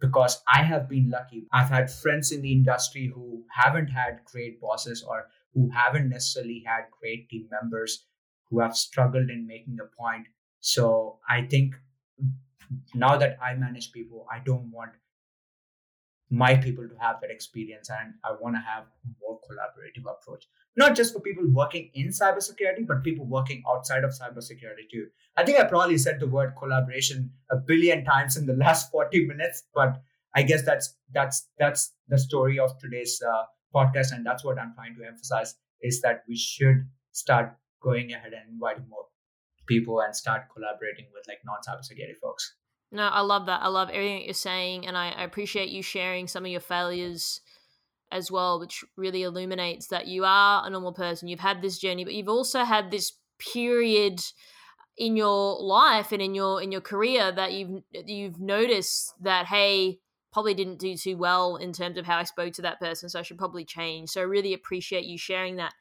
A: because I have been lucky. I've had friends in the industry who haven't had great bosses or who haven't necessarily had great team members who have struggled in making a point. So I think now that I manage people, I don't want my people to have that experience and I want to have more collaborative approach. Not just for people working in cybersecurity, but people working outside of cybersecurity too. I think I probably said the word collaboration a billion times in the last 40 minutes, but I guess that's that's that's the story of today's uh, podcast, and that's what I'm trying to emphasize is that we should start going ahead and inviting more people and start collaborating with like non-cybersecurity folks.
C: No, I love that. I love everything that you're saying, and I, I appreciate you sharing some of your failures as well, which really illuminates that you are a normal person. You've had this journey, but you've also had this period in your life and in your in your career that you've you've noticed that hey probably didn't do too well in terms of how I spoke to that person so I should probably change so I really appreciate you sharing that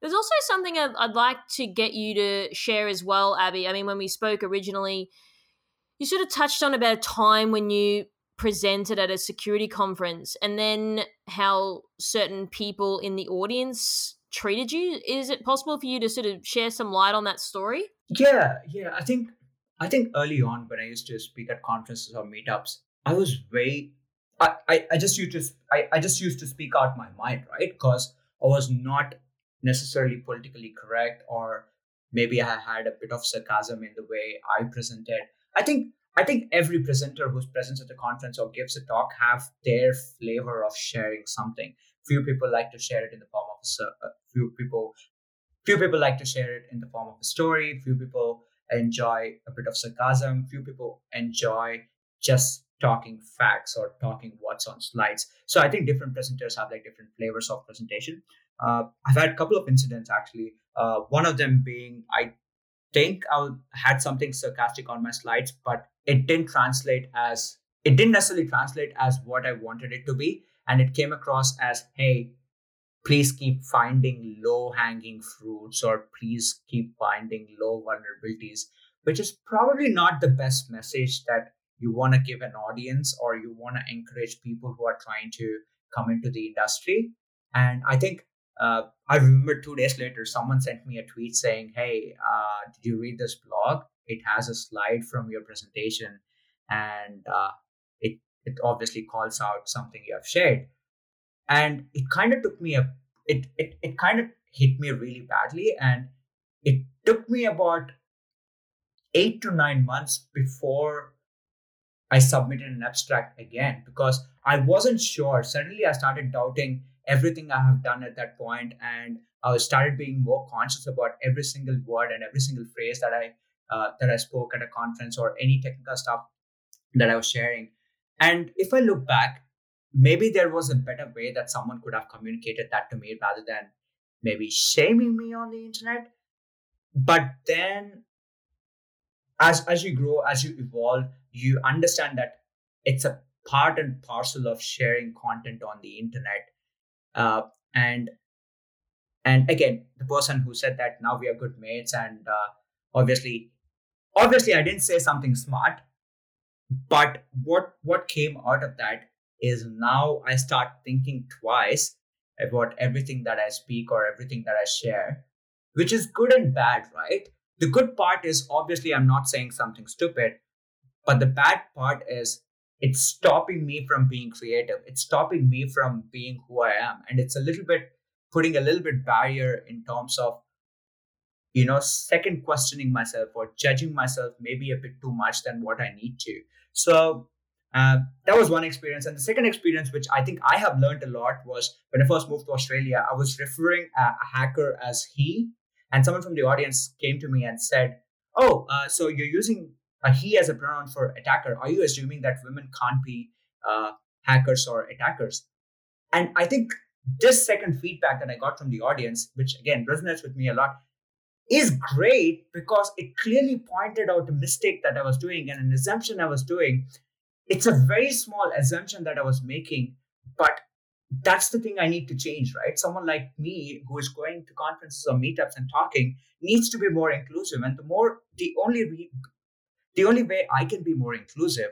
C: there's also something I'd, like to get you to share as well Abby I mean when we spoke originally you sort of touched on about a time when you presented at a security conference and then how certain people in the audience treated you. Is it possible for you to sort of share some light on that story?
A: Yeah, yeah. I think I think early on when I used to speak at conferences or meetups, I was very I, I, I just used to I, I just used to speak out my mind, right? Because I was not necessarily politically correct or maybe I had a bit of sarcasm in the way I presented. I think I think every presenter who's present at the conference or gives a talk have their flavor of sharing something. Few people like to share it in the form of a, a uh, few people. Few people like to share it in the form of a story. Few people enjoy a bit of sarcasm. Few people enjoy just talking facts or talking what's on slides. So I think different presenters have like different flavors of presentation. Uh, I've had a couple of incidents actually. Uh, one of them being I think I had something sarcastic on my slides, but it didn't translate as it didn't necessarily translate as what I wanted it to be, and it came across as, "Hey, please keep finding low hanging fruits, or please keep finding low vulnerabilities," which is probably not the best message that you want to give an audience or you want to encourage people who are trying to come into the industry. And I think uh, I remember two days later, someone sent me a tweet saying, Hey, uh, did you read this blog? It has a slide from your presentation and uh, it, it obviously calls out something you have shared. And it kind of took me a, it, it, it kind of hit me really badly. And it took me about eight to nine months before I submitted an abstract again because I wasn't sure. Suddenly I started doubting everything I have done at that point, and I started being more conscious about every single word and every single phrase that I uh, that I spoke at a conference or any technical stuff that I was sharing. And if I look back, maybe there was a better way that someone could have communicated that to me rather than maybe shaming me on the internet. But then, as as you grow, as you evolve, you understand that it's a part and parcel of sharing content on the internet. Uh, and and again the person who said that now we are good mates and uh, obviously obviously i didn't say something smart but what what came out of that is now i start thinking twice about everything that i speak or everything that i share which is good and bad right? The good part is obviously i'm not saying something stupid but the bad part is it's stopping me from being creative. It's stopping me from being who i am. And it's a little bit putting a little bit barrier in terms of you know second questioning myself or judging myself maybe a bit too much than what i need to. So uh, that was one experience. And the second experience which i think i have learned a lot was when i first moved to australia i was referring a, a hacker as he. And someone from the audience came to me and said oh uh, so you're using uh, he as a pronoun for attacker, are you assuming that women can't be uh, hackers or attackers? And I think this second feedback that I got from the audience, which again resonates with me a lot, is great because it clearly pointed out a mistake that I was doing and an assumption I was doing. It's a very small assumption that I was making, but that's the thing I need to change, right? Someone like me who is going to conferences or meetups and talking needs to be more inclusive. And the more, the only, re, the only way I can be more inclusive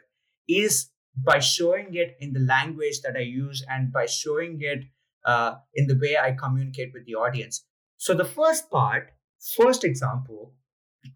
A: is by showing it in the language that I use and by showing it uh, in the way I communicate with the audience. So the first part, first example,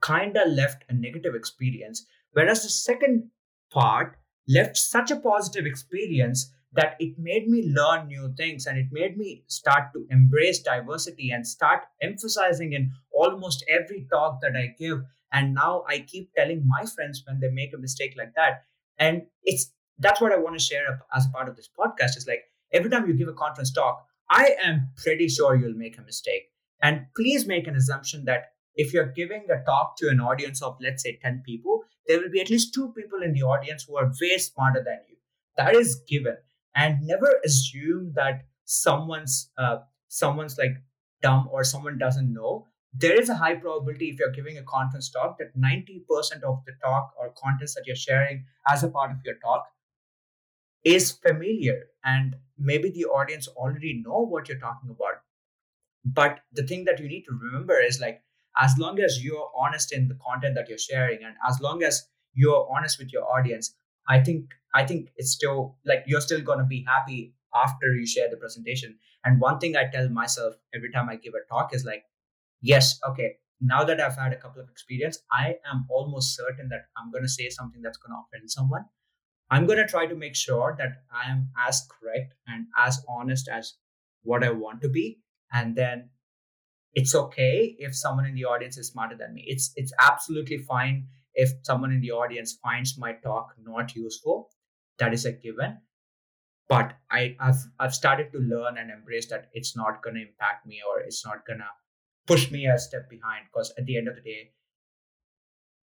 A: kind of left a negative experience, whereas the second part left such a positive experience that it made me learn new things and it made me start to embrace diversity and start emphasizing in almost every talk that I give. And now I keep telling my friends when they make a mistake like that. And it's that's what I want to share as a part of this podcast is like every time you give a conference talk, I am pretty sure you'll make a mistake. And please make an assumption that if you're giving a talk to an audience of, let's say, 10 people, there will be at least two people in the audience who are way smarter than you. That is given and never assume that someone's uh, someone's like dumb or someone doesn't know. There is a high probability if you're giving a conference talk that 90% of the talk or contents that you're sharing as a part of your talk is familiar and maybe the audience already know what you're talking about. But the thing that you need to remember is like as long as you're honest in the content that you're sharing and as long as you're honest with your audience I think I think it's still like you're still gonna be happy after you share the presentation. And one thing I tell myself every time I give a talk is like, yes, okay, now that I've had a couple of experience, I am almost certain that I'm gonna say something that's gonna offend someone. I'm gonna try to make sure that I am as correct and as honest as what I want to be. And then it's okay if someone in the audience is smarter than me. It's it's absolutely fine if someone in the audience finds my talk not useful that is a given. But I, have I've started to learn and embrace that it's not going to impact me or it's not going to push me a step behind because at the end of the day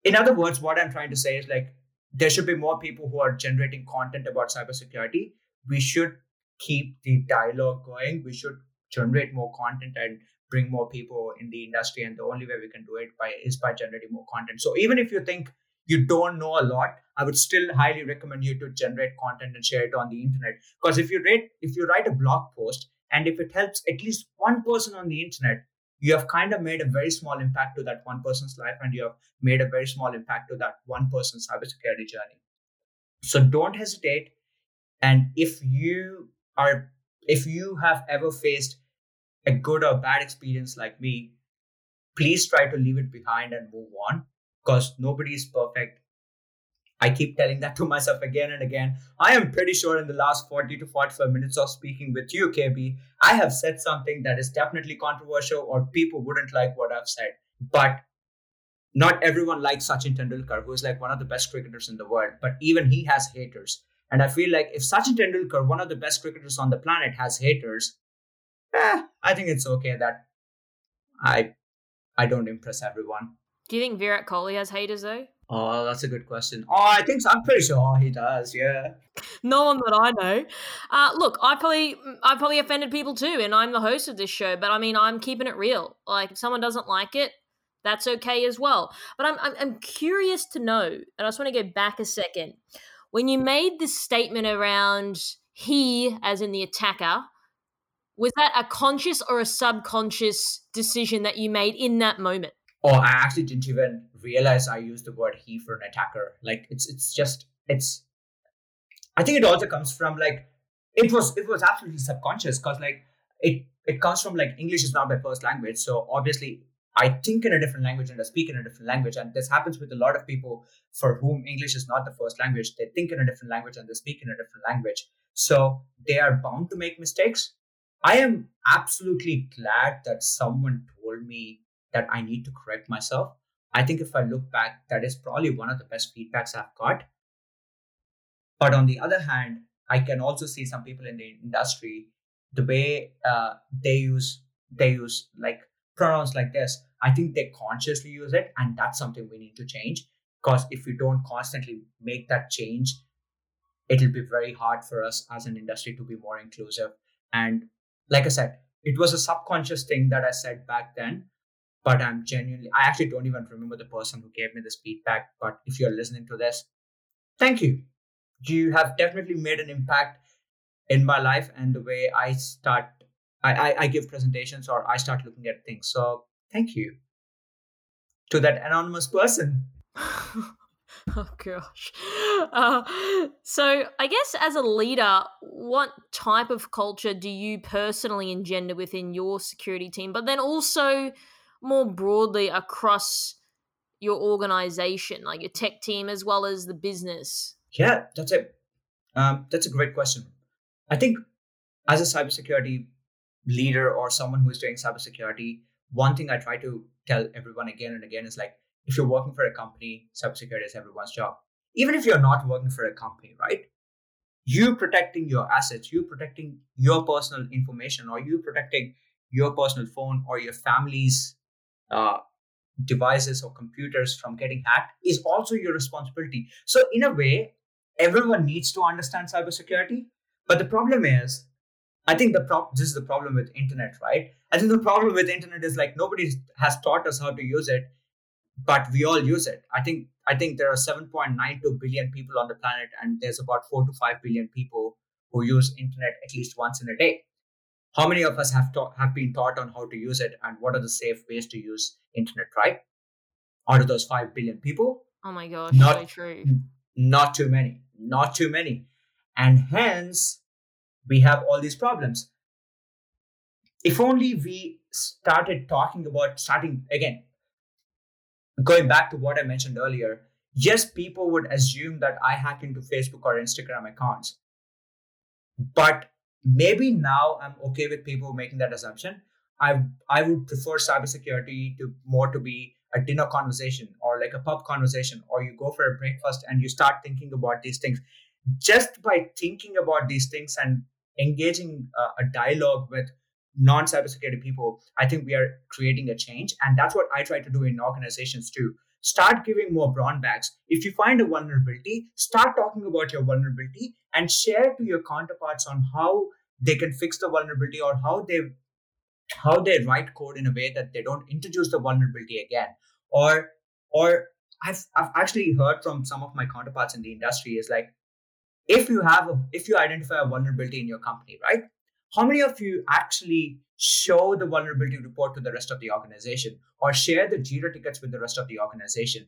A: in other words what i'm trying to say is like there should be more people who are generating content about cybersecurity. We should keep the dialogue going. We should generate more content and bring more people in the industry and the only way we can do it by is by generating more content. So even if you think you don't know a lot i would still highly recommend you to generate content and share it on the internet. Because if you read if you write a blog post and if it helps at least one person on the internet you have kind of made a very small impact to that one person's life and you have made a very small impact to that one person's cybersecurity journey. So don't hesitate and if you are if you have ever faced a good or bad experience like me, please try to leave it behind and move on because nobody is perfect. I keep telling that to myself again and again. I am pretty sure in the last 40 to 45 minutes of speaking with you, KB, I have said something that is definitely controversial or people wouldn't like what I've said. But not everyone likes Sachin Tendulkar, who is like one of the best cricketers in the world, but even he has haters. And I feel like if Sachin Tendulkar, one of the best cricketers on the planet, has haters, eh, I think it's okay that I I don't impress everyone.
C: Do you think Virat Kohli has haters though?
A: Oh, that's a good question. Oh, I think so. I'm pretty sure he does. Yeah.
C: No one that I know. Uh, look, I probably I probably offended people too, and I'm the host of this show. But I mean, I'm keeping it real. Like, if someone doesn't like it, that's okay as well. But I'm I'm, I'm curious to know, and I just want to go back a second. When you made this statement around he, as in the attacker, was that a conscious or a subconscious decision that you made in that moment?
A: Oh, I actually didn't even realize I used the word he for an attacker. Like it's it's just it's I think it also comes from like it was it was absolutely subconscious because like it it comes from like English is not my first language. So obviously I think in a different language and I speak in a different language. And this happens with a lot of people for whom English is not the first language. They think in a different language and they speak in a different language. So they are bound to make mistakes. I am absolutely glad that someone told me that I need to correct myself. I think if I look back, that is probably one of the best feedbacks I've got. But on the other hand, I can also see some people in the industry, the way uh, they use they use like pronouns like this. I think they consciously use it, and that's something we need to change. Because if we don't constantly make that change, it'll be very hard for us as an industry to be more inclusive. And like I said, it was a subconscious thing that I said back then. But I'm genuinely, I actually don't even remember the person who gave me this feedback. But if you're listening to this, thank you. You have definitely made an impact in my life and the way I start, I, I, I give presentations or I start looking at things. So thank you to that anonymous person.
C: oh gosh. Uh, so, I guess as a leader, what type of culture do you personally engender within your security team? But then also, more broadly, across your organization, like your tech team as well as the business?
A: Yeah, that's a um, that's a great question. I think as a cybersecurity leader or someone who is doing cybersecurity, one thing I try to tell everyone again and again is like, if you're working for a company, cybersecurity is everyone's job. Even if you're not working for a company, right? You protecting your assets, you protecting your personal information, or you protecting your personal phone or your family's uh, devices or computers from getting hacked is also your responsibility. So, in a way, everyone needs to understand cybersecurity. But the problem is, I think the pro- this is the problem with internet, right? I think the problem with internet is like nobody has taught us how to use it, but we all use it. I think I think there are 7.92 billion people on the planet, and there's about four to five billion people who use internet at least once in a day. How many of us have taught, have been taught on how to use it, and what are the safe ways to use internet? Right? Out of those five billion people,
C: oh my gosh,
A: not
C: so true.
A: Not too many, not too many, and hence we have all these problems. If only we started talking about starting again going back to what I mentioned earlier, yes, people would assume that I hack into Facebook or Instagram accounts. But maybe now I'm okay with people making that assumption. I I would prefer cybersecurity to more to be a dinner conversation or like a pub conversation, or you go for a breakfast and you start thinking about these things. Just by thinking about these things and engaging uh, a dialogue with non cybersecurity people, I think we are creating a change. And that's what I try to do in organizations too. Start giving more brown bags. If you find a vulnerability, start talking about your vulnerability and share to your counterparts on how they can fix the vulnerability or how they how they write code in a way that they don't introduce the vulnerability again. Or or I've I've actually heard from some of my counterparts in the industry is like if you have a, if you identify a vulnerability in your company, right? How many of you actually show the vulnerability report to the rest of the organization or share the Jira tickets with the rest of the organization?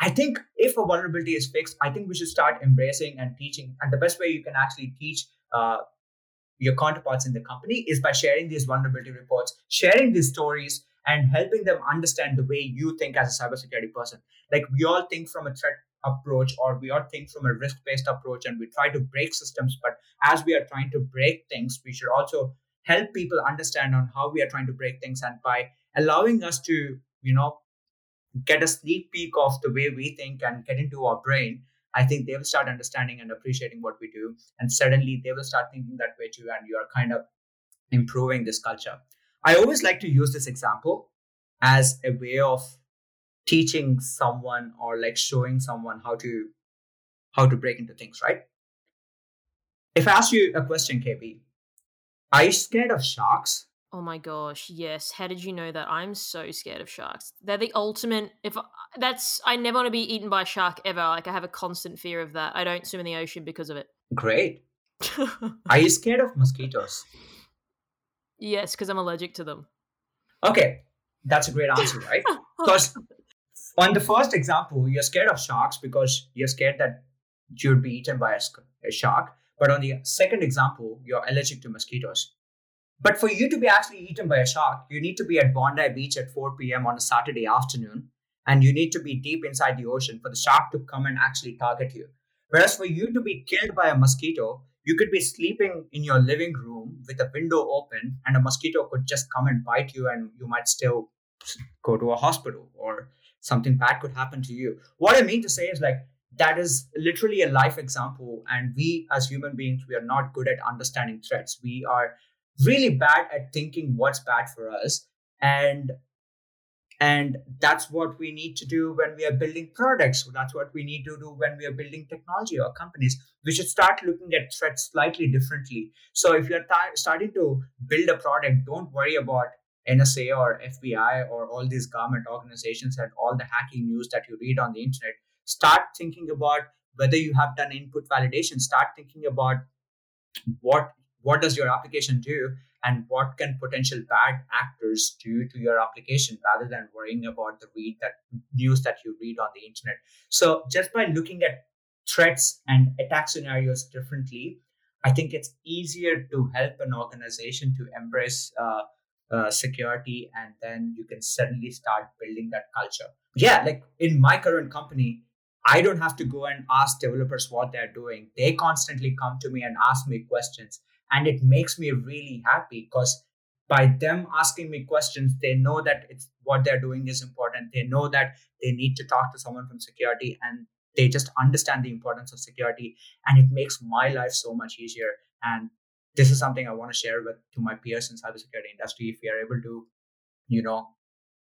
A: I think if a vulnerability is fixed, I think we should start embracing and teaching. And the best way you can actually teach uh, your counterparts in the company is by sharing these vulnerability reports, sharing these stories, and helping them understand the way you think as a cybersecurity person. Like we all think from a threat approach or we all think from a risk based approach and we try to break systems but as we are trying to break things we should also help people understand on how we are trying to break things and by allowing us to you know get a sneak peek of the way we think and get into our brain i think they will start understanding and appreciating what we do. And suddenly they will start thinking that way too and you are kind of improving this culture. I always like to use this example as a way of teaching someone or like showing someone how to how to break into things right if i ask you a question kb are you scared of sharks
C: Oh my gosh, yes. How did you know that? I'm so scared of sharks. They're the ultimate if that's I never want to be eaten by a shark ever. Like I have a constant fear of that. I don't swim in the ocean because of it.
A: great are you scared of mosquitoes
C: yes, because I'm allergic to them.
A: okay that's a great answer right because on the first example, you're scared of sharks because you're scared that you'd be eaten by a, a shark. But on the second example, you're allergic to mosquitoes. But for you to be actually eaten by a shark, you need to be at Bondi Beach at 4 p.m. on a Saturday afternoon, and you need to be deep inside the ocean for the shark to come and actually target you. Whereas for you to be killed by a mosquito, you could be sleeping in your living room with a window open, and a mosquito could just come and bite you, and you might still go to a hospital or something bad could happen to you. What I mean to say is like that is literally a life example. And we as human beings, we are not good at understanding threats. We are really bad at thinking what's bad for us. And and that's what we need to do when we are building products. That's what we need to do when we are building technology or companies. We should start looking at threats slightly differently. So if you're th- starting to build a product, don't worry about NSA or FBI or all these government organizations and all the hacking news that you read on the internet. Start thinking about whether you have done input validation. Start thinking about what what does your application do and what can potential bad actors do to your application rather than worrying about the read that news that you read on the internet so just by looking at threats and attack scenarios differently i think it's easier to help an organization to embrace uh, uh, security and then you can suddenly start building that culture. Yeah like in my current company i don't have to go and ask developers what they're doing. They constantly come to me and ask me questions and it makes me really happy because by them asking me questions they know that it's what they're doing is important. They know that they need to talk to someone from security and they just understand the importance of security and it makes my life so much easier. And this is something i want to share with to my peers in cybersecurity industry. If we are able to you know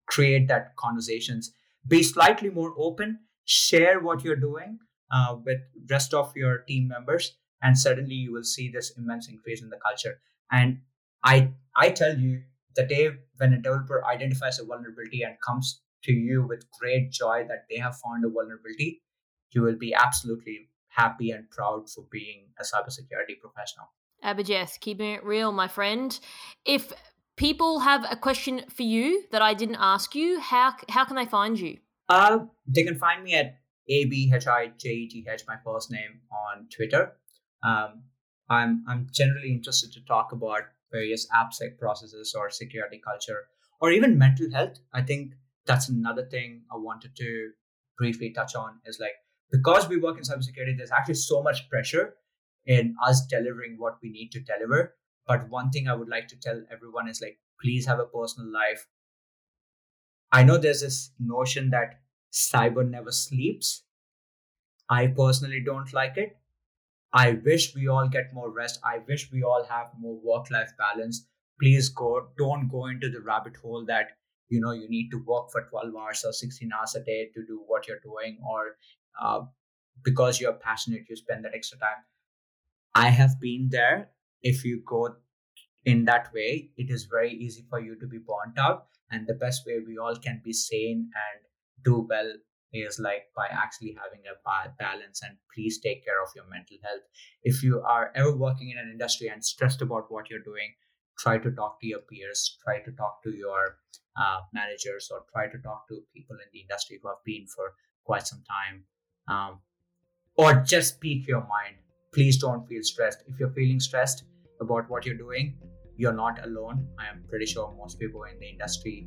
A: create that conversations be slightly more open share what you're doing uh, with rest of your team members and suddenly you will see this immense increase in the culture. And i i tell you the day when a developer identifies a vulnerability and comes to you with great joy that they have found a vulnerability you will be absolutely happy and proud for being a cybersecurity professional
C: abhijith keeping it real my friend. If people have a question for you that i didn't ask you how how can they find you?
A: Uh they can find me at abhijith my first name on twitter. Um, I'm I'm generally interested to talk about various AppSec processes or security culture or even mental health. I think that's another thing I wanted to briefly touch on is like because we work in cybersecurity, there's actually so much pressure in us delivering what we need to deliver. But one thing I would like to tell everyone is like, please have a personal life. I know there's this notion that cyber never sleeps. I personally don't like it. I wish we all get more rest. I wish we all have more work life balance. Please go, don't go into the rabbit hole that, you know, you need to work for 12 hours or 16 hours a day to do what you're doing, or uh, because you're passionate, you spend that extra time. I have been there. If you go in that way, it is very easy for you to be burnt out. And the best way we all can be sane and do well is like by actually having a balance and please take care of your mental health if you are ever working in an industry and stressed about what you're doing try to talk to your peers try to talk to your uh, managers or try to talk to people in the industry who have been for quite some time um, or just speak your mind please don't feel stressed. If you're feeling stressed about what you're doing you're not alone. I am pretty sure most people in the industry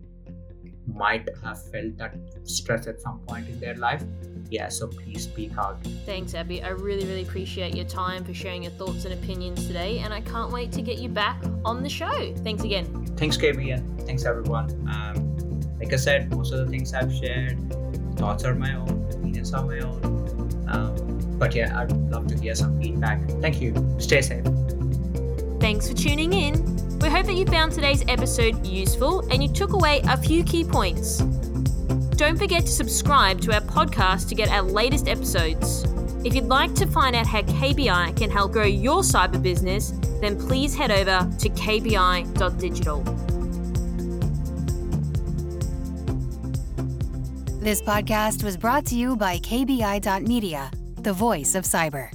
A: might have felt that stress at some point in their life. Yeah so please speak out.
C: Thanks abby. I really really appreciate your time for sharing your thoughts and opinions today and i can't wait to get you back on the show. Thanks again.
A: Thanks kb and thanks everyone. Um, like i said most of the things i've shared thoughts are my own opinions are my own um, but yeah i'd love to hear some feedback thank you stay safe
C: thanks for tuning in we hope that you found today's episode useful and you took away a few key points. Don't forget to subscribe to our podcast to get our latest episodes. If you'd like to find out how KBI can help grow your cyber business, then please head over to kbi.digital.
B: This podcast was brought to you by KBI.media, the voice of cyber.